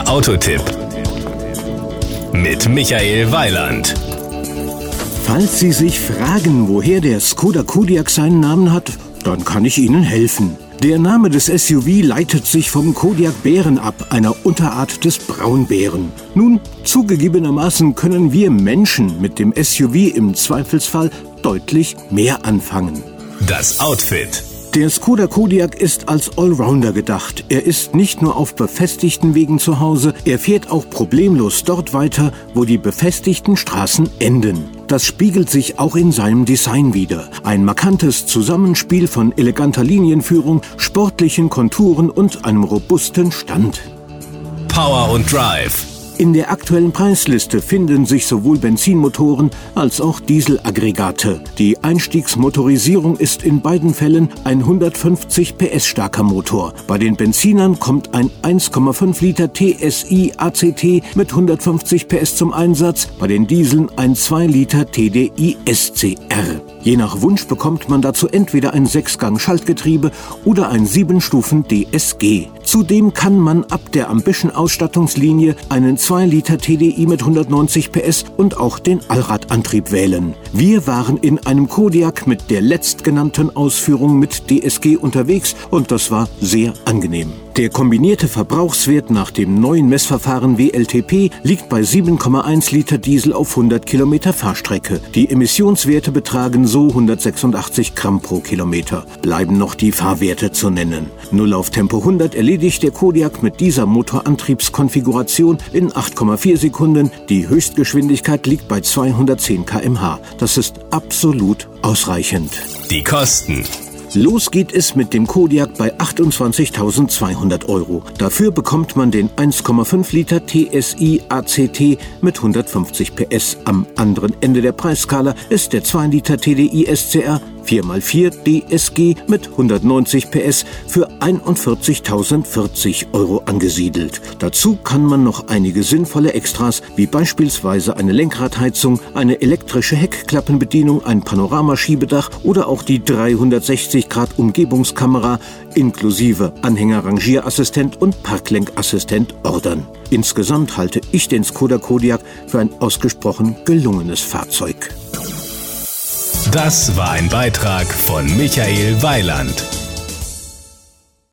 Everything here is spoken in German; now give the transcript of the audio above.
Der Autotipp mit Michael Weiland. Falls Sie sich fragen, woher der Skoda Kodiaq seinen Namen hat, dann kann ich Ihnen helfen. Der Name des SUV leitet sich vom Kodiak Bären ab, einer Unterart des Braunbären. Nun, zugegebenermaßen können wir Menschen mit dem SUV im Zweifelsfall deutlich mehr anfangen. Das Outfit. Der Skoda Kodiaq ist als Allrounder gedacht. Er ist nicht nur auf befestigten Wegen zu Hause, er fährt auch problemlos dort weiter, wo die befestigten Straßen enden. Das spiegelt sich auch in seinem Design wider. Ein markantes Zusammenspiel von eleganter Linienführung, sportlichen Konturen und einem robusten Stand. Power und Drive. In der aktuellen Preisliste finden sich sowohl Benzinmotoren als auch Dieselaggregate. Die Einstiegsmotorisierung ist in beiden Fällen ein 150 PS starker Motor. Bei den Benzinern kommt ein 1,5 Liter TSI ACT mit 150 PS zum Einsatz, bei den Dieseln ein 2 Liter TDI SCR. Je nach Wunsch bekommt man dazu entweder ein 6-Gang-Schaltgetriebe oder ein 7-Stufen DSG. Zudem kann man ab der Ambition-Ausstattungslinie einen 2 Liter TDI mit 190 PS und auch den Allradantrieb wählen. Wir waren in einem Kodiak mit der letztgenannten Ausführung mit DSG unterwegs und das war sehr angenehm. Der kombinierte Verbrauchswert nach dem neuen Messverfahren WLTP liegt bei 7,1 Liter Diesel auf 100 Kilometer Fahrstrecke. Die Emissionswerte betragen so 186 Gramm pro Kilometer. Bleiben noch die Fahrwerte zu nennen. 0 auf Tempo 100 erledigt der Kodiak mit dieser Motorantriebskonfiguration in 8,4 Sekunden. Die Höchstgeschwindigkeit liegt bei 210 km/h. Das ist absolut ausreichend. Die Kosten. Los geht es mit dem Kodiak bei 28.200 Euro. Dafür bekommt man den 1,5 Liter TSI ACT mit 150 PS. Am anderen Ende der Preisskala ist der 2 Liter TDI SCR 4x4 DSG mit 190 PS für 41.040 Euro angesiedelt. Dazu kann man noch einige sinnvolle Extras wie beispielsweise eine Lenkradheizung, eine elektrische Heckklappenbedienung, ein Panoramaschiebedach oder auch die 360 Grad Umgebungskamera inklusive Anhängerrangierassistent und Parklenkassistent ordern. Insgesamt halte ich den Skoda Kodiaq für ein ausgesprochen gelungenes Fahrzeug. Das war ein Beitrag von Michael Weiland.